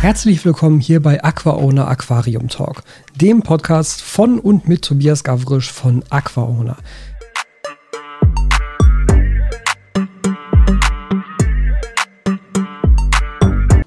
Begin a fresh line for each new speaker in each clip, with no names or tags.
Herzlich willkommen hier bei AquaOwner Aquarium Talk, dem Podcast von und mit Tobias Gavrisch von AquaOwner.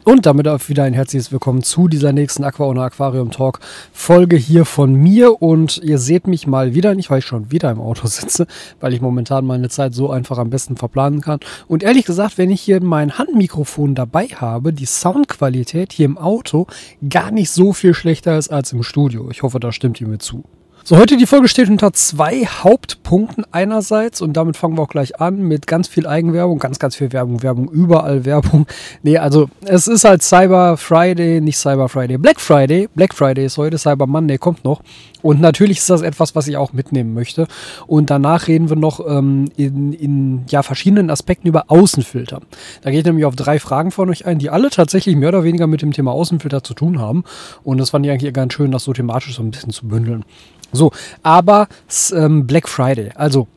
Und damit auch wieder ein herzliches Willkommen zu dieser nächsten Aqua oder Aquarium Talk Folge hier von mir. Und ihr seht mich mal wieder, nicht weil ich schon wieder im Auto sitze, weil ich momentan meine Zeit so einfach am besten verplanen kann. Und ehrlich gesagt, wenn ich hier mein Handmikrofon dabei habe, die Soundqualität hier im Auto gar nicht so viel schlechter ist als im Studio. Ich hoffe, da stimmt ihr mir zu. So, heute die Folge steht unter zwei Hauptpunkten einerseits und damit fangen wir auch gleich an mit ganz viel Eigenwerbung, ganz, ganz viel Werbung, Werbung, überall Werbung. Nee, also es ist halt Cyber Friday, nicht Cyber Friday, Black Friday. Black Friday ist heute, Cyber Monday kommt noch. Und natürlich ist das etwas, was ich auch mitnehmen möchte. Und danach reden wir noch ähm, in, in ja, verschiedenen Aspekten über Außenfilter. Da gehe ich nämlich auf drei Fragen von euch ein, die alle tatsächlich mehr oder weniger mit dem Thema Außenfilter zu tun haben. Und das fand ich eigentlich ganz schön, das so thematisch so ein bisschen zu bündeln. So, aber ähm, Black Friday, also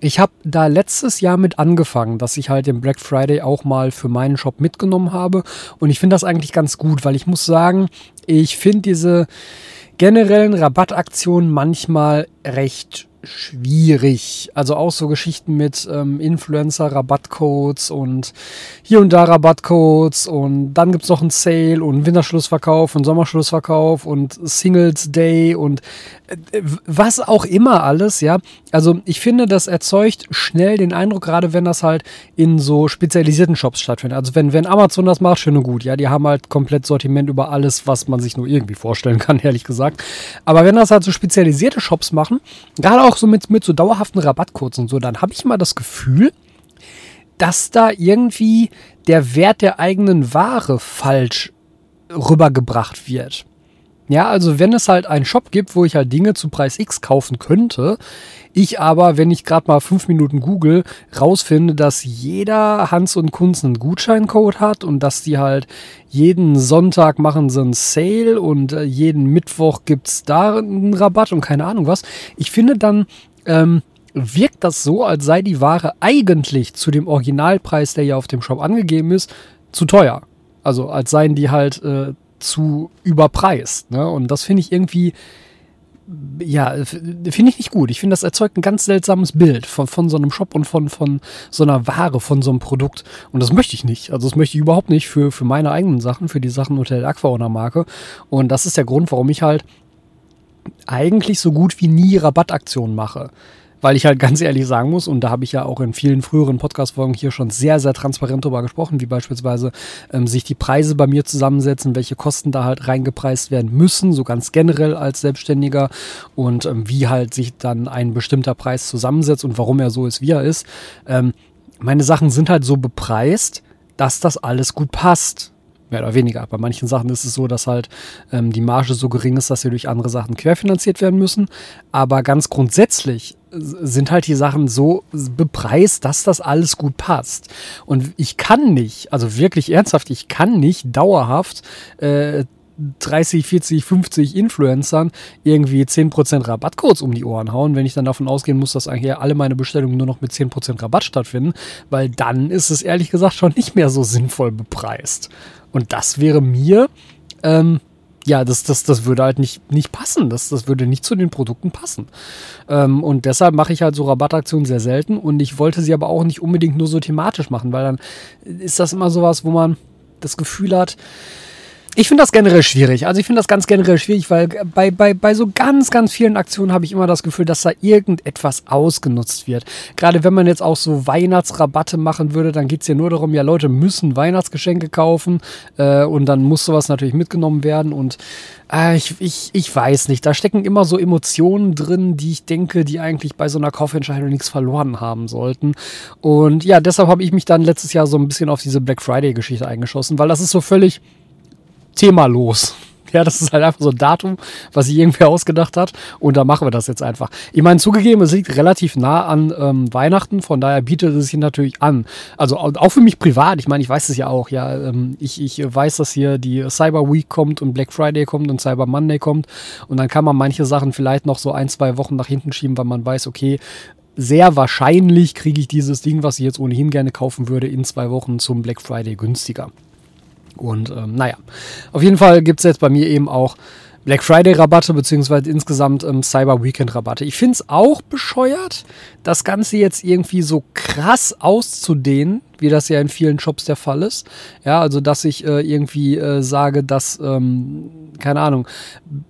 ich habe da letztes Jahr mit angefangen, dass ich halt den Black Friday auch mal für meinen Shop mitgenommen habe. Und ich finde das eigentlich ganz gut, weil ich muss sagen, ich finde diese generellen Rabattaktionen manchmal recht schwierig. Also auch so Geschichten mit ähm, Influencer-Rabattcodes und hier und da Rabattcodes und dann gibt es noch einen Sale und Winterschlussverkauf und Sommerschlussverkauf und Singles Day und was auch immer alles, ja. Also ich finde, das erzeugt schnell den Eindruck, gerade wenn das halt in so spezialisierten Shops stattfindet. Also wenn, wenn Amazon das macht, schön und gut, ja, die haben halt komplett Sortiment über alles, was man sich nur irgendwie vorstellen kann, ehrlich gesagt. Aber wenn das halt so spezialisierte Shops machen, gerade auch auch so mit, mit so dauerhaften Rabattcodes und so, dann habe ich immer das Gefühl, dass da irgendwie der Wert der eigenen Ware falsch rübergebracht wird. Ja, also wenn es halt einen Shop gibt, wo ich halt Dinge zu Preis X kaufen könnte, ich aber, wenn ich gerade mal fünf Minuten google, rausfinde, dass jeder Hans und Kunz einen Gutscheincode hat und dass die halt jeden Sonntag machen sie einen Sale und äh, jeden Mittwoch gibt es da einen Rabatt und keine Ahnung was. Ich finde dann, ähm, wirkt das so, als sei die Ware eigentlich zu dem Originalpreis, der ja auf dem Shop angegeben ist, zu teuer. Also als seien die halt äh, zu überpreist. Ne? Und das finde ich irgendwie, ja, finde ich nicht gut. Ich finde, das erzeugt ein ganz seltsames Bild von, von so einem Shop und von, von so einer Ware, von so einem Produkt. Und das möchte ich nicht. Also das möchte ich überhaupt nicht für, für meine eigenen Sachen, für die Sachen unter der Aquaona Marke. Und das ist der Grund, warum ich halt eigentlich so gut wie nie Rabattaktionen mache weil ich halt ganz ehrlich sagen muss, und da habe ich ja auch in vielen früheren Podcast-Folgen hier schon sehr, sehr transparent drüber gesprochen, wie beispielsweise ähm, sich die Preise bei mir zusammensetzen, welche Kosten da halt reingepreist werden müssen, so ganz generell als Selbstständiger und ähm, wie halt sich dann ein bestimmter Preis zusammensetzt und warum er so ist, wie er ist. Ähm, meine Sachen sind halt so bepreist, dass das alles gut passt mehr oder weniger. Bei manchen Sachen ist es so, dass halt ähm, die Marge so gering ist, dass sie durch andere Sachen querfinanziert werden müssen. Aber ganz grundsätzlich sind halt die Sachen so bepreist, dass das alles gut passt. Und ich kann nicht, also wirklich ernsthaft, ich kann nicht dauerhaft äh, 30, 40, 50 Influencern irgendwie 10% Rabattcodes um die Ohren hauen, wenn ich dann davon ausgehen muss, dass eigentlich alle meine Bestellungen nur noch mit 10% Rabatt stattfinden, weil dann ist es ehrlich gesagt schon nicht mehr so sinnvoll bepreist. Und das wäre mir, ähm, ja, das, das, das würde halt nicht, nicht passen. Das, das würde nicht zu den Produkten passen. Ähm, und deshalb mache ich halt so Rabattaktionen sehr selten. Und ich wollte sie aber auch nicht unbedingt nur so thematisch machen, weil dann ist das immer sowas, wo man das Gefühl hat, ich finde das generell schwierig. Also ich finde das ganz generell schwierig, weil bei, bei, bei so ganz, ganz vielen Aktionen habe ich immer das Gefühl, dass da irgendetwas ausgenutzt wird. Gerade wenn man jetzt auch so Weihnachtsrabatte machen würde, dann geht es ja nur darum, ja, Leute müssen Weihnachtsgeschenke kaufen äh, und dann muss sowas natürlich mitgenommen werden. Und äh, ich, ich, ich weiß nicht, da stecken immer so Emotionen drin, die ich denke, die eigentlich bei so einer Kaufentscheidung nichts verloren haben sollten. Und ja, deshalb habe ich mich dann letztes Jahr so ein bisschen auf diese Black Friday-Geschichte eingeschossen, weil das ist so völlig Thema los. Ja, das ist halt einfach so ein Datum, was sich irgendwer ausgedacht hat. Und da machen wir das jetzt einfach. Ich meine, zugegeben, es liegt relativ nah an ähm, Weihnachten, von daher bietet es sich natürlich an. Also auch für mich privat, ich meine, ich weiß es ja auch, ja. Ähm, ich, ich weiß, dass hier die Cyber Week kommt und Black Friday kommt und Cyber Monday kommt. Und dann kann man manche Sachen vielleicht noch so ein, zwei Wochen nach hinten schieben, weil man weiß, okay, sehr wahrscheinlich kriege ich dieses Ding, was ich jetzt ohnehin gerne kaufen würde, in zwei Wochen zum Black Friday günstiger. Und ähm, naja, auf jeden Fall gibt es jetzt bei mir eben auch Black Friday Rabatte beziehungsweise insgesamt ähm, Cyber Weekend Rabatte. Ich finde es auch bescheuert, das Ganze jetzt irgendwie so krass auszudehnen, wie das ja in vielen Shops der Fall ist. Ja, also dass ich äh, irgendwie äh, sage, dass, ähm, keine Ahnung,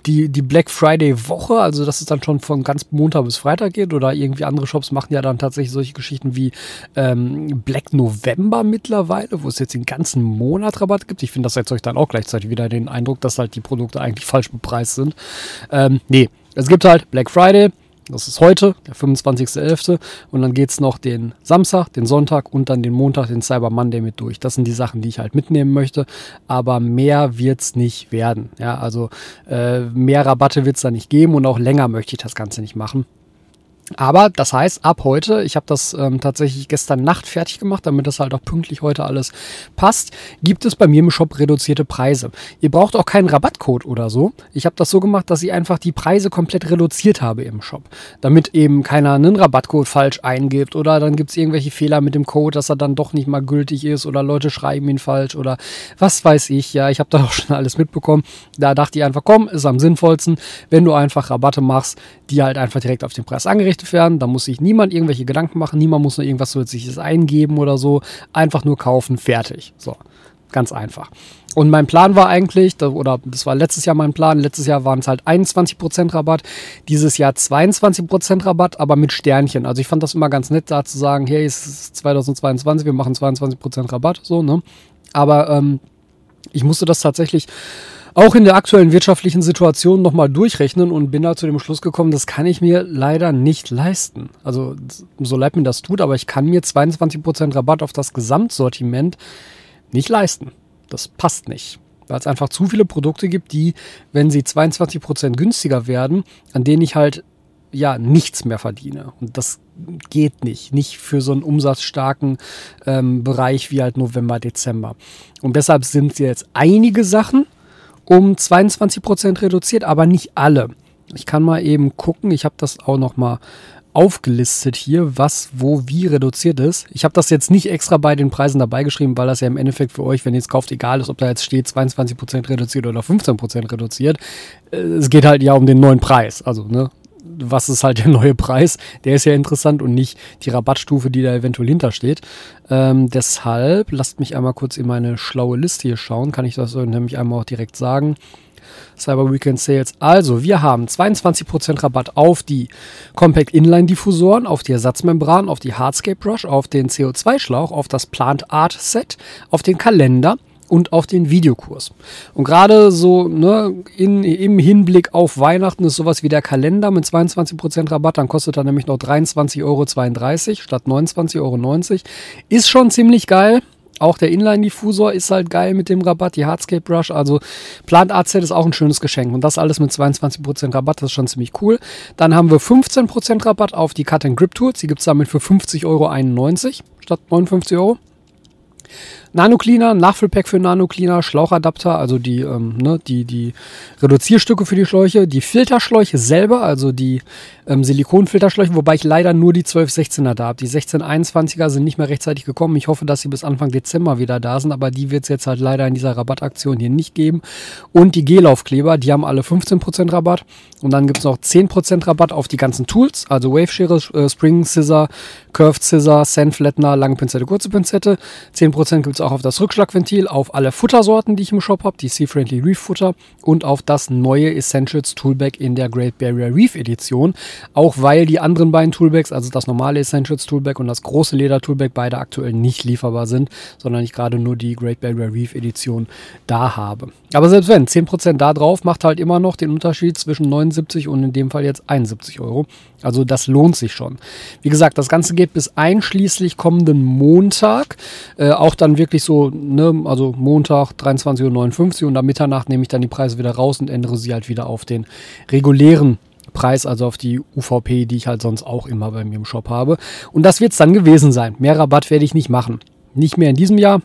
die, die Black Friday Woche, also dass es dann schon von ganz Montag bis Freitag geht oder irgendwie andere Shops machen ja dann tatsächlich solche Geschichten wie ähm, Black November mittlerweile, wo es jetzt den ganzen Monat Rabatt gibt. Ich finde, das erzeugt dann auch gleichzeitig wieder den Eindruck, dass halt die Produkte eigentlich falsch bepreist sind. Ähm, nee, es gibt halt Black Friday, das ist heute, der 25.11. Und dann geht es noch den Samstag, den Sonntag und dann den Montag, den Cyber Monday mit durch. Das sind die Sachen, die ich halt mitnehmen möchte. Aber mehr wird es nicht werden. Ja, also äh, mehr Rabatte wird es da nicht geben und auch länger möchte ich das Ganze nicht machen. Aber das heißt, ab heute, ich habe das ähm, tatsächlich gestern Nacht fertig gemacht, damit das halt auch pünktlich heute alles passt, gibt es bei mir im Shop reduzierte Preise. Ihr braucht auch keinen Rabattcode oder so. Ich habe das so gemacht, dass ich einfach die Preise komplett reduziert habe im Shop, damit eben keiner einen Rabattcode falsch eingibt oder dann gibt es irgendwelche Fehler mit dem Code, dass er dann doch nicht mal gültig ist oder Leute schreiben ihn falsch oder was weiß ich. Ja, ich habe da auch schon alles mitbekommen. Da dachte ich einfach, komm, ist am sinnvollsten, wenn du einfach Rabatte machst, die halt einfach direkt auf den Preis angerichtet gerichtet werden. Da muss sich niemand irgendwelche Gedanken machen. Niemand muss nur irgendwas zusätzliches eingeben oder so. Einfach nur kaufen, fertig. So, ganz einfach. Und mein Plan war eigentlich, oder das war letztes Jahr mein Plan, letztes Jahr waren es halt 21% Rabatt, dieses Jahr 22% Rabatt, aber mit Sternchen. Also ich fand das immer ganz nett, da zu sagen, hey, es ist 2022, wir machen 22% Rabatt, so, ne? Aber ähm, ich musste das tatsächlich auch in der aktuellen wirtschaftlichen Situation nochmal durchrechnen und bin da zu dem Schluss gekommen, das kann ich mir leider nicht leisten. Also so leid mir das tut, aber ich kann mir 22% Rabatt auf das Gesamtsortiment nicht leisten. Das passt nicht. Weil es einfach zu viele Produkte gibt, die, wenn sie 22% günstiger werden, an denen ich halt ja nichts mehr verdiene. Und das geht nicht. Nicht für so einen umsatzstarken ähm, Bereich wie halt November, Dezember. Und deshalb sind jetzt einige Sachen, um 22% reduziert, aber nicht alle. Ich kann mal eben gucken, ich habe das auch noch mal aufgelistet hier, was wo wie reduziert ist. Ich habe das jetzt nicht extra bei den Preisen dabei geschrieben, weil das ja im Endeffekt für euch, wenn ihr es kauft, egal ist, ob da jetzt steht 22% reduziert oder 15% reduziert. Äh, es geht halt ja um den neuen Preis. Also, ne, was ist halt der neue Preis? Der ist ja interessant und nicht die Rabattstufe, die da eventuell hintersteht. Ähm, deshalb, lasst mich einmal kurz in meine schlaue Liste hier schauen, kann ich das nämlich einmal auch direkt sagen. Cyber Weekend Sales. Also, wir haben 22% Rabatt auf die Compact Inline Diffusoren, auf die Ersatzmembran, auf die Hardscape Brush, auf den CO2-Schlauch, auf das Plant Art Set, auf den Kalender, und auf den Videokurs. Und gerade so ne, in, im Hinblick auf Weihnachten ist sowas wie der Kalender mit 22% Rabatt, dann kostet er nämlich noch 23,32 Euro statt 29,90 Euro. Ist schon ziemlich geil. Auch der Inline-Diffusor ist halt geil mit dem Rabatt, die Hardscape Brush. Also Plant AZ ist auch ein schönes Geschenk. Und das alles mit 22% Rabatt, das ist schon ziemlich cool. Dann haben wir 15% Rabatt auf die Cut and Grip Tools. Die gibt es damit für 50,91 Euro statt 59 Euro. Nano-Cleaner, Nachfüllpack für Nano-Cleaner, Schlauchadapter, also die, ähm, ne, die, die Reduzierstücke für die Schläuche, die Filterschläuche selber, also die ähm, Silikonfilterschläuche, wobei ich leider nur die 1216er da habe. Die 1621er sind nicht mehr rechtzeitig gekommen. Ich hoffe, dass sie bis Anfang Dezember wieder da sind, aber die wird es jetzt halt leider in dieser Rabattaktion hier nicht geben. Und die Gelaufkleber, die haben alle 15% Rabatt. Und dann gibt es noch 10% Rabatt auf die ganzen Tools, also Wave-Schere, äh, Spring Scissor, Curved Scissor, Sand Flattener, lange Pinzette, kurze Pinzette. 10% gibt es auch auf das Rückschlagventil, auf alle Futtersorten, die ich im Shop habe, die Sea-Friendly Reef Futter und auf das neue Essentials Toolbag in der Great Barrier Reef Edition. Auch weil die anderen beiden Toolbags, also das normale Essentials Toolbag und das große Leder Toolbag, beide aktuell nicht lieferbar sind, sondern ich gerade nur die Great Barrier Reef Edition da habe. Aber selbst wenn, 10% da drauf macht halt immer noch den Unterschied zwischen 79 und in dem Fall jetzt 71 Euro. Also das lohnt sich schon. Wie gesagt, das Ganze geht bis einschließlich kommenden Montag. Äh, auch dann wirklich so, ne, also Montag 23.59 Uhr und am Mitternacht nehme ich dann die Preise wieder raus und ändere sie halt wieder auf den regulären Preis, also auf die UVP, die ich halt sonst auch immer bei mir im Shop habe. Und das wird es dann gewesen sein. Mehr Rabatt werde ich nicht machen. Nicht mehr in diesem Jahr.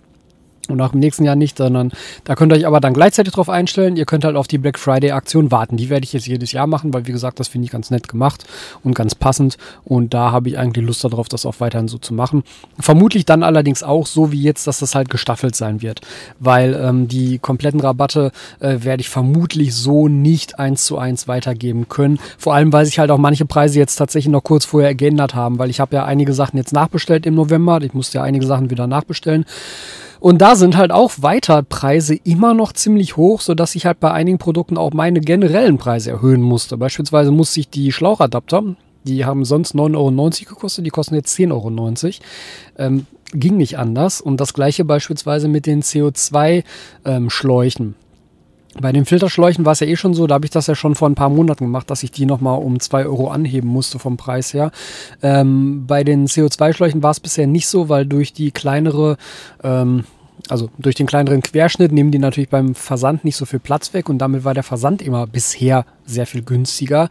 Und auch im nächsten Jahr nicht, sondern da könnt ihr euch aber dann gleichzeitig drauf einstellen. Ihr könnt halt auf die Black Friday Aktion warten. Die werde ich jetzt jedes Jahr machen, weil wie gesagt, das finde ich ganz nett gemacht und ganz passend. Und da habe ich eigentlich Lust darauf, das auch weiterhin so zu machen. Vermutlich dann allerdings auch so wie jetzt, dass das halt gestaffelt sein wird, weil ähm, die kompletten Rabatte äh, werde ich vermutlich so nicht eins zu eins weitergeben können. Vor allem, weil sich halt auch manche Preise jetzt tatsächlich noch kurz vorher geändert haben, weil ich habe ja einige Sachen jetzt nachbestellt im November. Ich musste ja einige Sachen wieder nachbestellen. Und da sind halt auch weiter Preise immer noch ziemlich hoch, sodass ich halt bei einigen Produkten auch meine generellen Preise erhöhen musste. Beispielsweise musste ich die Schlauchadapter, die haben sonst 9,90 Euro gekostet, die kosten jetzt 10,90 Euro. Ähm, ging nicht anders. Und das gleiche beispielsweise mit den CO2-Schläuchen. Ähm, bei den Filterschläuchen war es ja eh schon so, da habe ich das ja schon vor ein paar Monaten gemacht, dass ich die nochmal um 2 Euro anheben musste vom Preis her. Ähm, bei den CO2-Schläuchen war es bisher nicht so, weil durch die kleinere, ähm, also durch den kleineren Querschnitt nehmen die natürlich beim Versand nicht so viel Platz weg und damit war der Versand immer bisher sehr viel günstiger.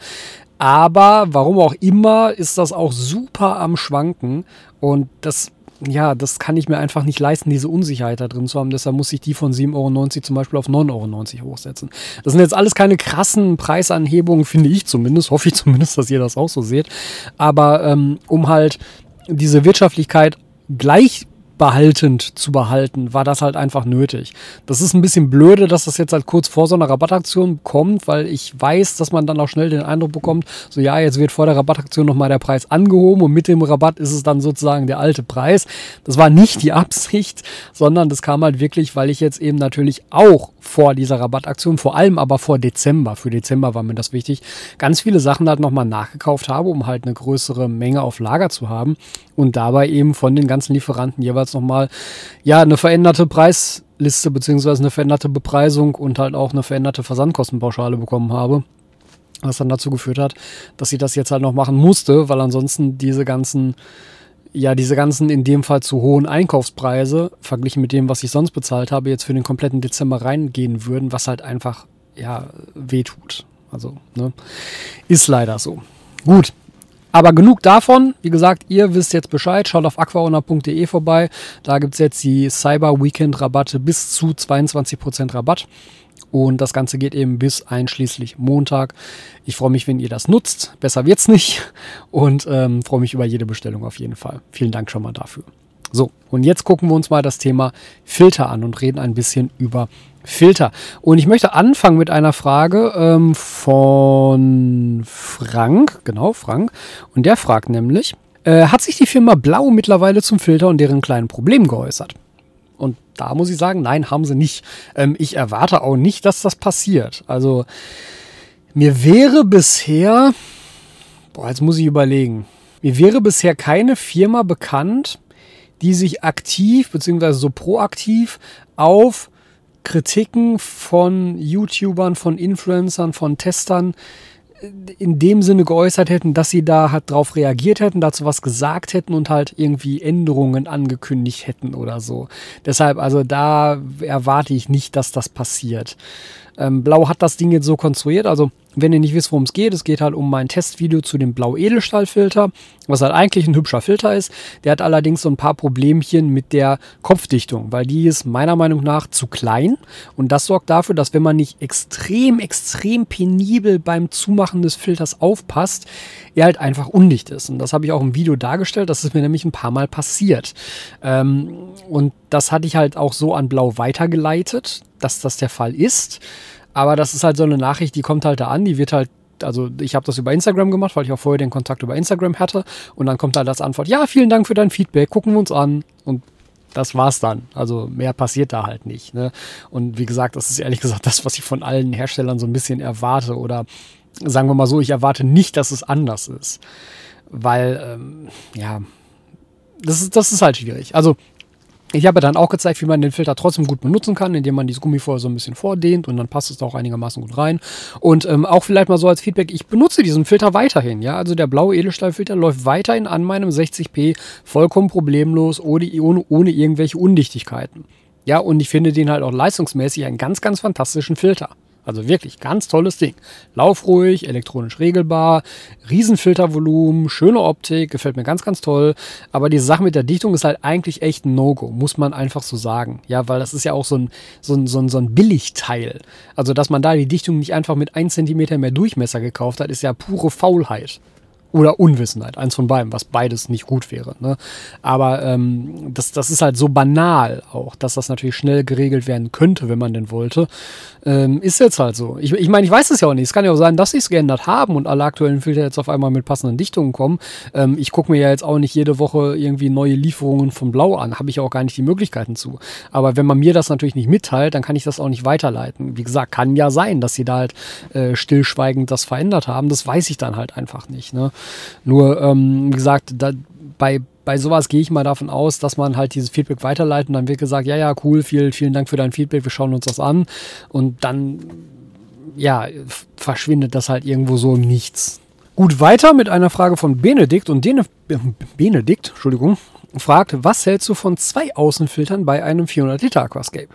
Aber warum auch immer ist das auch super am Schwanken und das ja, das kann ich mir einfach nicht leisten, diese Unsicherheit da drin zu haben. Deshalb muss ich die von 7,90 Euro zum Beispiel auf 9,90 Euro hochsetzen. Das sind jetzt alles keine krassen Preisanhebungen, finde ich zumindest. Hoffe ich zumindest, dass ihr das auch so seht. Aber ähm, um halt diese Wirtschaftlichkeit gleich behaltend zu behalten, war das halt einfach nötig. Das ist ein bisschen blöde, dass das jetzt halt kurz vor so einer Rabattaktion kommt, weil ich weiß, dass man dann auch schnell den Eindruck bekommt, so ja, jetzt wird vor der Rabattaktion nochmal der Preis angehoben und mit dem Rabatt ist es dann sozusagen der alte Preis. Das war nicht die Absicht, sondern das kam halt wirklich, weil ich jetzt eben natürlich auch vor dieser Rabattaktion, vor allem aber vor Dezember, für Dezember war mir das wichtig, ganz viele Sachen halt nochmal nachgekauft habe, um halt eine größere Menge auf Lager zu haben und dabei eben von den ganzen Lieferanten jeweils nochmal ja eine veränderte Preisliste beziehungsweise eine veränderte Bepreisung und halt auch eine veränderte Versandkostenpauschale bekommen habe. Was dann dazu geführt hat, dass sie das jetzt halt noch machen musste, weil ansonsten diese ganzen, ja, diese ganzen in dem Fall zu hohen Einkaufspreise, verglichen mit dem, was ich sonst bezahlt habe, jetzt für den kompletten Dezember reingehen würden, was halt einfach, ja, wehtut. Also, ne, ist leider so. Gut, aber genug davon. Wie gesagt, ihr wisst jetzt Bescheid. Schaut auf aquaona.de vorbei. Da gibt es jetzt die Cyber Weekend Rabatte bis zu 22% Rabatt. Und das Ganze geht eben bis einschließlich Montag. Ich freue mich, wenn ihr das nutzt. Besser wird's nicht. Und ähm, freue mich über jede Bestellung auf jeden Fall. Vielen Dank schon mal dafür. So, und jetzt gucken wir uns mal das Thema Filter an und reden ein bisschen über Filter. Und ich möchte anfangen mit einer Frage ähm, von Frank, genau, Frank. Und der fragt nämlich, äh, hat sich die Firma Blau mittlerweile zum Filter und deren kleinen Problemen geäußert? Und da muss ich sagen, nein, haben sie nicht. Ähm, ich erwarte auch nicht, dass das passiert. Also mir wäre bisher, boah, jetzt muss ich überlegen, mir wäre bisher keine Firma bekannt, die sich aktiv bzw. so proaktiv auf Kritiken von YouTubern, von Influencern, von Testern in dem Sinne geäußert hätten, dass sie da halt drauf reagiert hätten, dazu was gesagt hätten und halt irgendwie Änderungen angekündigt hätten oder so. Deshalb, also da erwarte ich nicht, dass das passiert. Ähm, Blau hat das Ding jetzt so konstruiert, also wenn ihr nicht wisst, worum es geht, es geht halt um mein Testvideo zu dem Blau-Edelstahl-Filter, was halt eigentlich ein hübscher Filter ist. Der hat allerdings so ein paar Problemchen mit der Kopfdichtung, weil die ist meiner Meinung nach zu klein. Und das sorgt dafür, dass wenn man nicht extrem, extrem penibel beim Zumachen des Filters aufpasst, er halt einfach undicht ist. Und das habe ich auch im Video dargestellt. Das ist mir nämlich ein paar Mal passiert. Ähm, und das hatte ich halt auch so an Blau weitergeleitet, dass das der Fall ist. Aber das ist halt so eine Nachricht, die kommt halt da an, die wird halt also ich habe das über Instagram gemacht, weil ich auch vorher den Kontakt über Instagram hatte. Und dann kommt halt das Antwort, ja, vielen Dank für dein Feedback, gucken wir uns an. Und das war's dann. Also mehr passiert da halt nicht. Ne? Und wie gesagt, das ist ehrlich gesagt das, was ich von allen Herstellern so ein bisschen erwarte. Oder sagen wir mal so, ich erwarte nicht, dass es anders ist. Weil, ähm, ja, das ist, das ist halt schwierig. Also ich habe dann auch gezeigt, wie man den Filter trotzdem gut benutzen kann, indem man dieses Gummifoil so ein bisschen vordehnt und dann passt es auch einigermaßen gut rein. Und ähm, auch vielleicht mal so als Feedback, ich benutze diesen Filter weiterhin. Ja, also der blaue Edelstahlfilter läuft weiterhin an meinem 60p vollkommen problemlos, ohne, ohne, ohne irgendwelche Undichtigkeiten. Ja, und ich finde den halt auch leistungsmäßig einen ganz, ganz fantastischen Filter. Also wirklich ganz tolles Ding. Laufruhig, elektronisch regelbar, Riesenfiltervolumen, schöne Optik, gefällt mir ganz, ganz toll. Aber die Sache mit der Dichtung ist halt eigentlich echt ein No-Go, muss man einfach so sagen. Ja, weil das ist ja auch so ein, so ein, so ein, so ein Billigteil. Also, dass man da die Dichtung nicht einfach mit 1 cm mehr Durchmesser gekauft hat, ist ja pure Faulheit oder Unwissenheit, eins von beiden, was beides nicht gut wäre. Ne? Aber ähm, das, das ist halt so banal auch, dass das natürlich schnell geregelt werden könnte, wenn man denn wollte. Ähm, ist jetzt halt so. Ich, ich meine, ich weiß es ja auch nicht. Es kann ja auch sein, dass sie es geändert haben und alle aktuellen Filter jetzt auf einmal mit passenden Dichtungen kommen. Ähm, ich gucke mir ja jetzt auch nicht jede Woche irgendwie neue Lieferungen von Blau an. Habe ich ja auch gar nicht die Möglichkeiten zu. Aber wenn man mir das natürlich nicht mitteilt, dann kann ich das auch nicht weiterleiten. Wie gesagt, kann ja sein, dass sie da halt äh, stillschweigend das verändert haben. Das weiß ich dann halt einfach nicht. Ne? Nur, ähm, wie gesagt, da, bei, bei sowas gehe ich mal davon aus, dass man halt dieses Feedback weiterleitet und dann wird gesagt, ja, ja, cool, vielen, vielen Dank für dein Feedback, wir schauen uns das an. Und dann, ja, verschwindet das halt irgendwo so im Nichts. Gut, weiter mit einer Frage von Benedikt und den, Benedikt, Entschuldigung, fragt, was hältst du von zwei Außenfiltern bei einem 400 Liter Aquascape?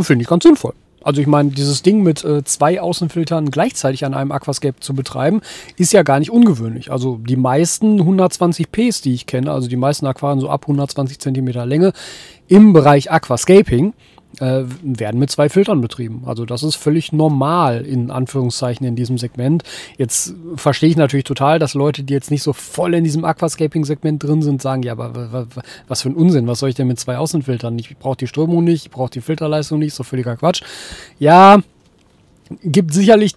Finde ich ganz sinnvoll. Also ich meine, dieses Ding mit äh, zwei Außenfiltern gleichzeitig an einem Aquascape zu betreiben, ist ja gar nicht ungewöhnlich. Also die meisten 120ps, die ich kenne, also die meisten Aquarien so ab 120 cm Länge im Bereich Aquascaping, äh, werden mit zwei Filtern betrieben. Also das ist völlig normal in Anführungszeichen in diesem Segment. Jetzt verstehe ich natürlich total, dass Leute, die jetzt nicht so voll in diesem Aquascaping-Segment drin sind, sagen, ja, aber was für ein Unsinn, was soll ich denn mit zwei Außenfiltern? Ich brauche die Strömung nicht, ich brauche die Filterleistung nicht, so völliger Quatsch. Ja, gibt sicherlich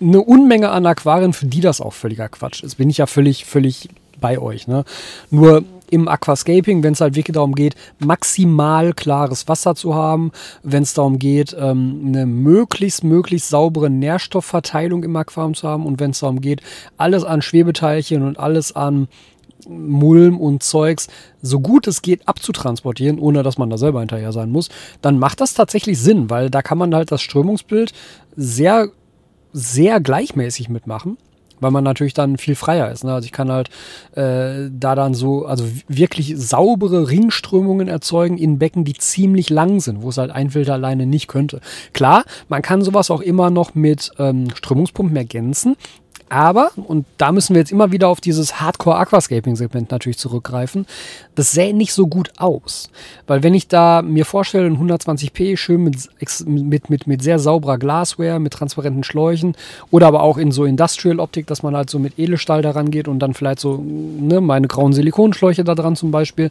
eine Unmenge an Aquarien, für die das auch völliger Quatsch ist. Bin ich ja völlig, völlig bei euch. Ne? Nur im Aquascaping, wenn es halt wirklich darum geht, maximal klares Wasser zu haben, wenn es darum geht, ähm, eine möglichst, möglichst saubere Nährstoffverteilung im Aquarium zu haben und wenn es darum geht, alles an Schwebeteilchen und alles an Mulm und Zeugs so gut es geht abzutransportieren, ohne dass man da selber hinterher sein muss, dann macht das tatsächlich Sinn, weil da kann man halt das Strömungsbild sehr, sehr gleichmäßig mitmachen weil man natürlich dann viel freier ist. Ne? Also ich kann halt äh, da dann so, also wirklich saubere Ringströmungen erzeugen in Becken, die ziemlich lang sind, wo es halt ein Filter alleine nicht könnte. Klar, man kann sowas auch immer noch mit ähm, Strömungspumpen ergänzen. Aber, und da müssen wir jetzt immer wieder auf dieses Hardcore-Aquascaping-Segment natürlich zurückgreifen, das sähe nicht so gut aus. Weil wenn ich da mir vorstelle, ein 120p schön mit, mit, mit, mit sehr sauberer Glassware, mit transparenten Schläuchen oder aber auch in so Industrial-Optik, dass man halt so mit Edelstahl daran geht und dann vielleicht so ne, meine grauen Silikonschläuche da dran zum Beispiel.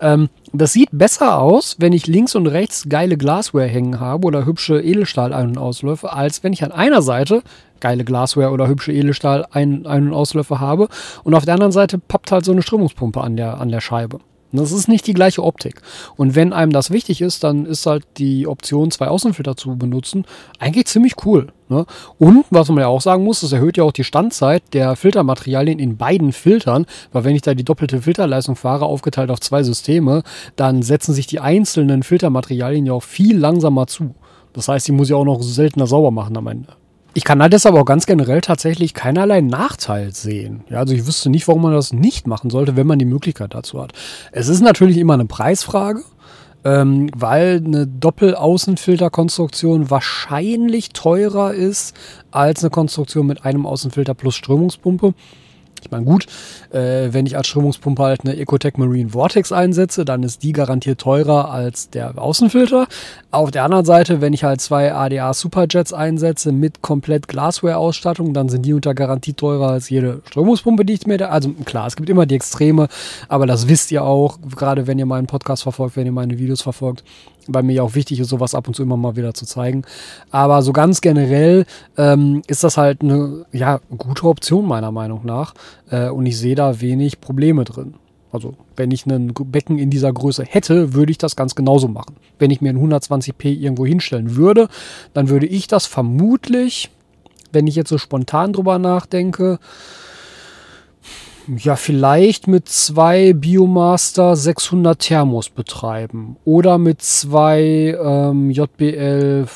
Ähm, das sieht besser aus, wenn ich links und rechts geile Glassware hängen habe oder hübsche Edelstahl-Ein- und Ausläufe, als wenn ich an einer Seite geile Glasware oder hübsche Edelstahl Ein-, Ein und Ausläufer habe. Und auf der anderen Seite pappt halt so eine Strömungspumpe an der, an der Scheibe. Das ist nicht die gleiche Optik. Und wenn einem das wichtig ist, dann ist halt die Option, zwei Außenfilter zu benutzen, eigentlich ziemlich cool. Ne? Und was man ja auch sagen muss, das erhöht ja auch die Standzeit der Filtermaterialien in beiden Filtern, weil wenn ich da die doppelte Filterleistung fahre, aufgeteilt auf zwei Systeme, dann setzen sich die einzelnen Filtermaterialien ja auch viel langsamer zu. Das heißt, die muss ich auch noch seltener sauber machen am Ende. Ich kann halt deshalb auch ganz generell tatsächlich keinerlei Nachteil sehen. Ja, also ich wüsste nicht, warum man das nicht machen sollte, wenn man die Möglichkeit dazu hat. Es ist natürlich immer eine Preisfrage, ähm, weil eine Doppelaußenfilterkonstruktion wahrscheinlich teurer ist als eine Konstruktion mit einem Außenfilter plus Strömungspumpe. Ich meine, gut, äh, wenn ich als Strömungspumpe halt eine Ecotech Marine Vortex einsetze, dann ist die garantiert teurer als der Außenfilter. Auf der anderen Seite, wenn ich halt zwei ADA Superjets einsetze mit komplett Glassware-Ausstattung, dann sind die unter Garantie teurer als jede Strömungspumpe, die ich mir da. Also klar, es gibt immer die Extreme, aber das wisst ihr auch, gerade wenn ihr meinen Podcast verfolgt, wenn ihr meine Videos verfolgt weil mir ja auch wichtig ist, sowas ab und zu immer mal wieder zu zeigen. Aber so ganz generell ähm, ist das halt eine ja, gute Option meiner Meinung nach. Äh, und ich sehe da wenig Probleme drin. Also, wenn ich ein Becken in dieser Größe hätte, würde ich das ganz genauso machen. Wenn ich mir ein 120p irgendwo hinstellen würde, dann würde ich das vermutlich, wenn ich jetzt so spontan drüber nachdenke, ja, vielleicht mit zwei Biomaster 600 Thermos betreiben oder mit zwei ähm, JBL,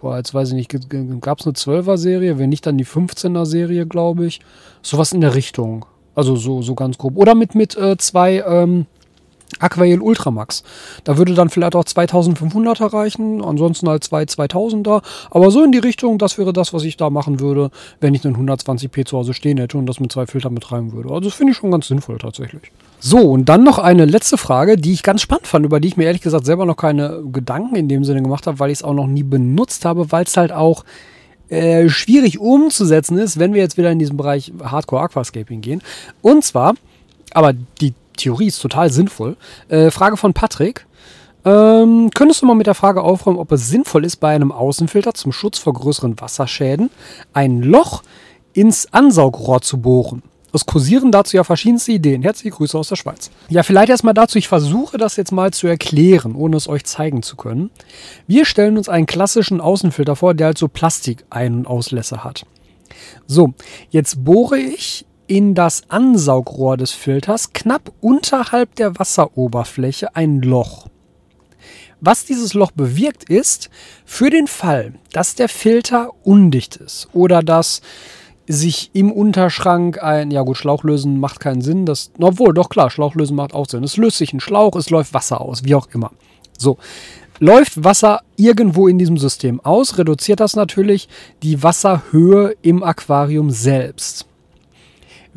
boah, jetzt weiß ich nicht, gab es eine 12er Serie, wenn nicht, dann die 15er Serie, glaube ich. Sowas in der Richtung. Also so, so ganz grob. Oder mit, mit äh, zwei ähm, Aquael Ultramax. Da würde dann vielleicht auch 2500er reichen, ansonsten halt zwei 2000er. Aber so in die Richtung, das wäre das, was ich da machen würde, wenn ich einen 120p zu Hause stehen hätte und das mit zwei Filtern betreiben würde. Also das finde ich schon ganz sinnvoll tatsächlich. So, und dann noch eine letzte Frage, die ich ganz spannend fand, über die ich mir ehrlich gesagt selber noch keine Gedanken in dem Sinne gemacht habe, weil ich es auch noch nie benutzt habe, weil es halt auch äh, schwierig umzusetzen ist, wenn wir jetzt wieder in diesen Bereich Hardcore Aquascaping gehen. Und zwar, aber die Theorie ist total sinnvoll. Äh, Frage von Patrick. Ähm, könntest du mal mit der Frage aufräumen, ob es sinnvoll ist, bei einem Außenfilter zum Schutz vor größeren Wasserschäden ein Loch ins Ansaugrohr zu bohren? Es kursieren dazu ja verschiedenste Ideen. Herzliche Grüße aus der Schweiz. Ja, vielleicht erstmal dazu, ich versuche das jetzt mal zu erklären, ohne es euch zeigen zu können. Wir stellen uns einen klassischen Außenfilter vor, der halt so Plastik-Ein- und Auslässe hat. So, jetzt bohre ich in das Ansaugrohr des Filters knapp unterhalb der Wasseroberfläche ein Loch. Was dieses Loch bewirkt ist, für den Fall, dass der Filter undicht ist oder dass sich im Unterschrank ein, ja gut, Schlauch lösen macht keinen Sinn, das, obwohl, doch klar, Schlauch lösen macht auch Sinn. Es löst sich ein Schlauch, es läuft Wasser aus, wie auch immer. So, läuft Wasser irgendwo in diesem System aus, reduziert das natürlich die Wasserhöhe im Aquarium selbst.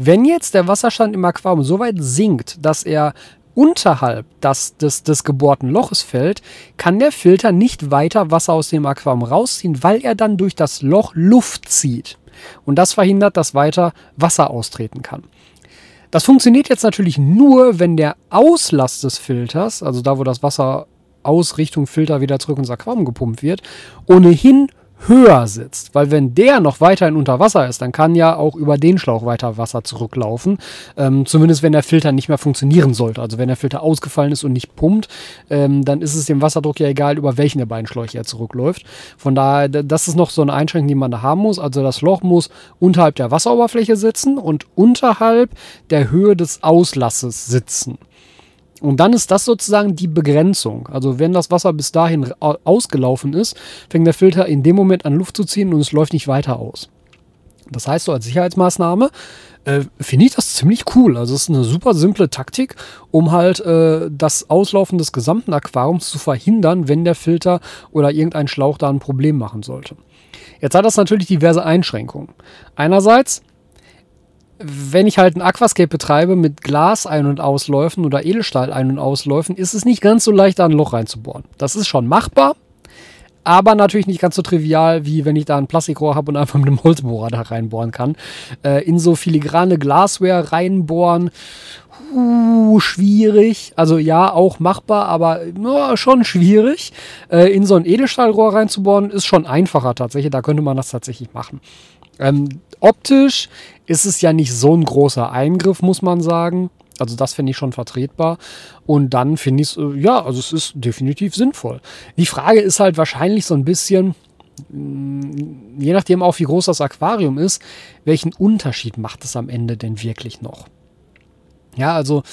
Wenn jetzt der Wasserstand im Aquarium so weit sinkt, dass er unterhalb des, des, des gebohrten Loches fällt, kann der Filter nicht weiter Wasser aus dem Aquarium rausziehen, weil er dann durch das Loch Luft zieht. Und das verhindert, dass weiter Wasser austreten kann. Das funktioniert jetzt natürlich nur, wenn der Auslass des Filters, also da, wo das Wasser aus Richtung Filter wieder zurück ins Aquarium gepumpt wird, ohnehin höher sitzt. Weil wenn der noch weiterhin unter Wasser ist, dann kann ja auch über den Schlauch weiter Wasser zurücklaufen. Ähm, zumindest wenn der Filter nicht mehr funktionieren sollte. Also wenn der Filter ausgefallen ist und nicht pumpt, ähm, dann ist es dem Wasserdruck ja egal, über welchen der beiden Schläuche er zurückläuft. Von daher, das ist noch so eine Einschränkung, die man da haben muss. Also das Loch muss unterhalb der Wasseroberfläche sitzen und unterhalb der Höhe des Auslasses sitzen. Und dann ist das sozusagen die Begrenzung. Also wenn das Wasser bis dahin ausgelaufen ist, fängt der Filter in dem Moment an Luft zu ziehen und es läuft nicht weiter aus. Das heißt, so als Sicherheitsmaßnahme äh, finde ich das ziemlich cool. Also es ist eine super simple Taktik, um halt äh, das Auslaufen des gesamten Aquariums zu verhindern, wenn der Filter oder irgendein Schlauch da ein Problem machen sollte. Jetzt hat das natürlich diverse Einschränkungen. Einerseits wenn ich halt ein Aquascape betreibe mit Glas ein- und Ausläufen oder Edelstahl ein- und Ausläufen, ist es nicht ganz so leicht, da ein Loch reinzubohren. Das ist schon machbar, aber natürlich nicht ganz so trivial, wie wenn ich da ein Plastikrohr habe und einfach mit einem Holzbohrer da reinbohren kann. Äh, in so filigrane Glasware reinbohren, uh, schwierig. Also ja, auch machbar, aber uh, schon schwierig. Äh, in so ein Edelstahlrohr reinzubohren, ist schon einfacher tatsächlich. Da könnte man das tatsächlich machen. Ähm, optisch ist es ja nicht so ein großer Eingriff, muss man sagen. Also das finde ich schon vertretbar. Und dann finde ich es, äh, ja, also es ist definitiv sinnvoll. Die Frage ist halt wahrscheinlich so ein bisschen, mm, je nachdem auch wie groß das Aquarium ist, welchen Unterschied macht es am Ende denn wirklich noch? Ja, also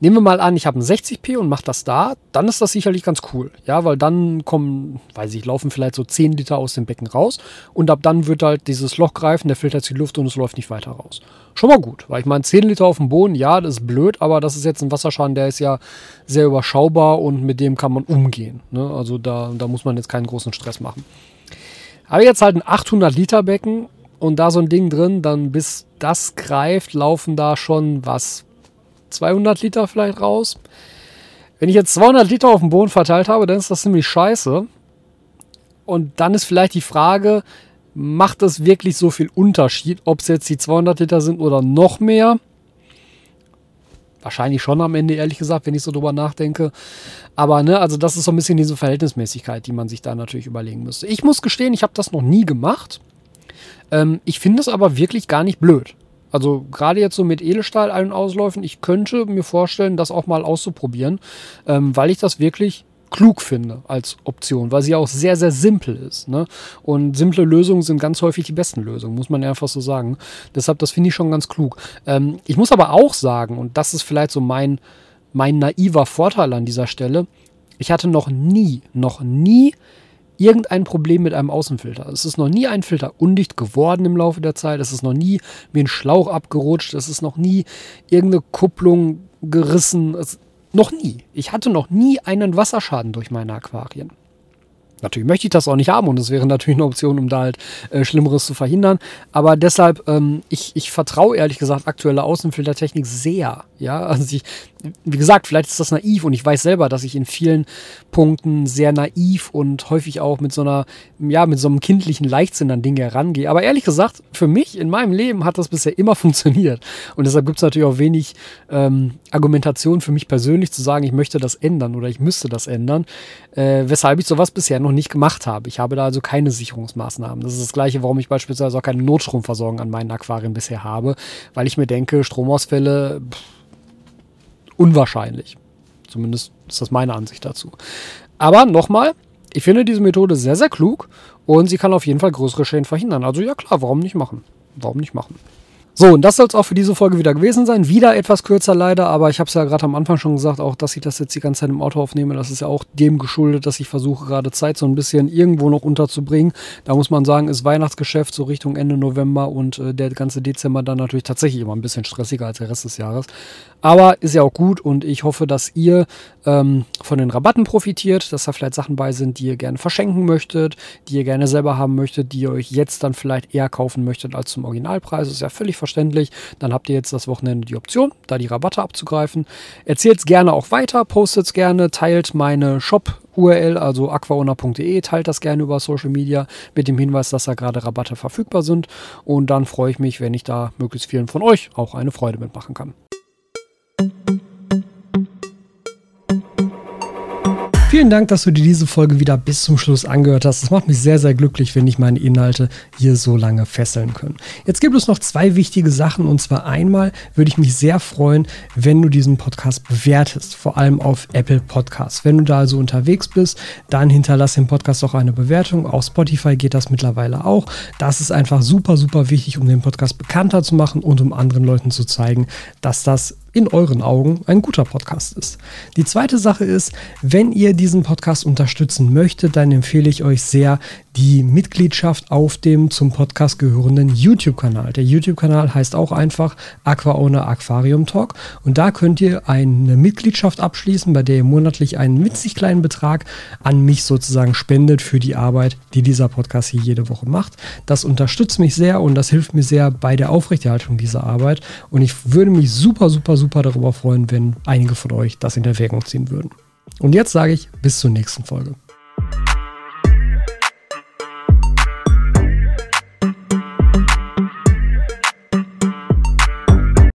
Nehmen wir mal an, ich habe ein 60p und mache das da, dann ist das sicherlich ganz cool. Ja, weil dann kommen, weiß ich, laufen vielleicht so 10 Liter aus dem Becken raus und ab dann wird halt dieses Loch greifen, der filtert die Luft und es läuft nicht weiter raus. Schon mal gut, weil ich meine, 10 Liter auf dem Boden, ja, das ist blöd, aber das ist jetzt ein Wasserschaden, der ist ja sehr überschaubar und mit dem kann man umgehen. Ne? Also da, da muss man jetzt keinen großen Stress machen. Habe jetzt halt ein 800 Liter Becken und da so ein Ding drin, dann bis das greift, laufen da schon was 200 Liter vielleicht raus. Wenn ich jetzt 200 Liter auf dem Boden verteilt habe, dann ist das ziemlich scheiße. Und dann ist vielleicht die Frage, macht es wirklich so viel Unterschied, ob es jetzt die 200 Liter sind oder noch mehr? Wahrscheinlich schon am Ende, ehrlich gesagt, wenn ich so drüber nachdenke. Aber, ne, also das ist so ein bisschen diese Verhältnismäßigkeit, die man sich da natürlich überlegen müsste. Ich muss gestehen, ich habe das noch nie gemacht. Ähm, ich finde es aber wirklich gar nicht blöd. Also gerade jetzt so mit Edelstahl ein- und Ausläufen, ich könnte mir vorstellen, das auch mal auszuprobieren, ähm, weil ich das wirklich klug finde als Option, weil sie auch sehr, sehr simpel ist. Ne? Und simple Lösungen sind ganz häufig die besten Lösungen, muss man einfach so sagen. Deshalb, das finde ich schon ganz klug. Ähm, ich muss aber auch sagen, und das ist vielleicht so mein, mein naiver Vorteil an dieser Stelle, ich hatte noch nie, noch nie irgendein Problem mit einem Außenfilter. Es ist noch nie ein Filter undicht geworden im Laufe der Zeit. Es ist noch nie wie ein Schlauch abgerutscht. Es ist noch nie irgendeine Kupplung gerissen. Es, noch nie. Ich hatte noch nie einen Wasserschaden durch meine Aquarien. Natürlich möchte ich das auch nicht haben und es wäre natürlich eine Option, um da halt äh, Schlimmeres zu verhindern. Aber deshalb, ähm, ich, ich vertraue ehrlich gesagt aktueller Außenfiltertechnik sehr. Ja, also ich, wie gesagt, vielleicht ist das naiv und ich weiß selber, dass ich in vielen Punkten sehr naiv und häufig auch mit so einer, ja, mit so einem kindlichen Leichtsinn an Dinge herangehe. Aber ehrlich gesagt, für mich in meinem Leben hat das bisher immer funktioniert. Und deshalb gibt es natürlich auch wenig ähm, Argumentation für mich persönlich zu sagen, ich möchte das ändern oder ich müsste das ändern, äh, weshalb ich sowas bisher noch nicht gemacht habe. Ich habe da also keine Sicherungsmaßnahmen. Das ist das Gleiche, warum ich beispielsweise auch keine Notstromversorgung an meinen Aquarien bisher habe, weil ich mir denke, Stromausfälle pff, unwahrscheinlich. Zumindest ist das meine Ansicht dazu. Aber nochmal, ich finde diese Methode sehr, sehr klug und sie kann auf jeden Fall größere Schäden verhindern. Also ja klar, warum nicht machen? Warum nicht machen? So, und das soll es auch für diese Folge wieder gewesen sein. Wieder etwas kürzer leider, aber ich habe es ja gerade am Anfang schon gesagt, auch dass ich das jetzt die ganze Zeit im Auto aufnehme, das ist ja auch dem geschuldet, dass ich versuche gerade Zeit so ein bisschen irgendwo noch unterzubringen. Da muss man sagen, ist Weihnachtsgeschäft so Richtung Ende November und äh, der ganze Dezember dann natürlich tatsächlich immer ein bisschen stressiger als der Rest des Jahres. Aber ist ja auch gut und ich hoffe, dass ihr ähm, von den Rabatten profitiert, dass da vielleicht Sachen bei sind, die ihr gerne verschenken möchtet, die ihr gerne selber haben möchtet, die ihr euch jetzt dann vielleicht eher kaufen möchtet als zum Originalpreis. Ist ja völlig verständlich. Dann habt ihr jetzt das Wochenende die Option, da die Rabatte abzugreifen. Erzählt es gerne auch weiter, postet es gerne, teilt meine Shop URL, also aquaona.de, teilt das gerne über Social Media mit dem Hinweis, dass da gerade Rabatte verfügbar sind. Und dann freue ich mich, wenn ich da möglichst vielen von euch auch eine Freude mitmachen kann. Vielen Dank, dass du dir diese Folge wieder bis zum Schluss angehört hast. Es macht mich sehr, sehr glücklich, wenn ich meine Inhalte hier so lange fesseln kann. Jetzt gibt es noch zwei wichtige Sachen. Und zwar einmal würde ich mich sehr freuen, wenn du diesen Podcast bewertest, vor allem auf Apple Podcasts. Wenn du da also unterwegs bist, dann hinterlass dem Podcast auch eine Bewertung. Auf Spotify geht das mittlerweile auch. Das ist einfach super, super wichtig, um den Podcast bekannter zu machen und um anderen Leuten zu zeigen, dass das in euren Augen ein guter Podcast ist. Die zweite Sache ist, wenn ihr diesen Podcast unterstützen möchtet, dann empfehle ich euch sehr, die Mitgliedschaft auf dem zum Podcast gehörenden YouTube-Kanal. Der YouTube-Kanal heißt auch einfach Aquaowner Aquarium Talk und da könnt ihr eine Mitgliedschaft abschließen, bei der ihr monatlich einen winzig kleinen Betrag an mich sozusagen spendet für die Arbeit, die dieser Podcast hier jede Woche macht. Das unterstützt mich sehr und das hilft mir sehr bei der Aufrechterhaltung dieser Arbeit und ich würde mich super, super, super darüber freuen, wenn einige von euch das in Erwägung ziehen würden. Und jetzt sage ich bis zur nächsten Folge.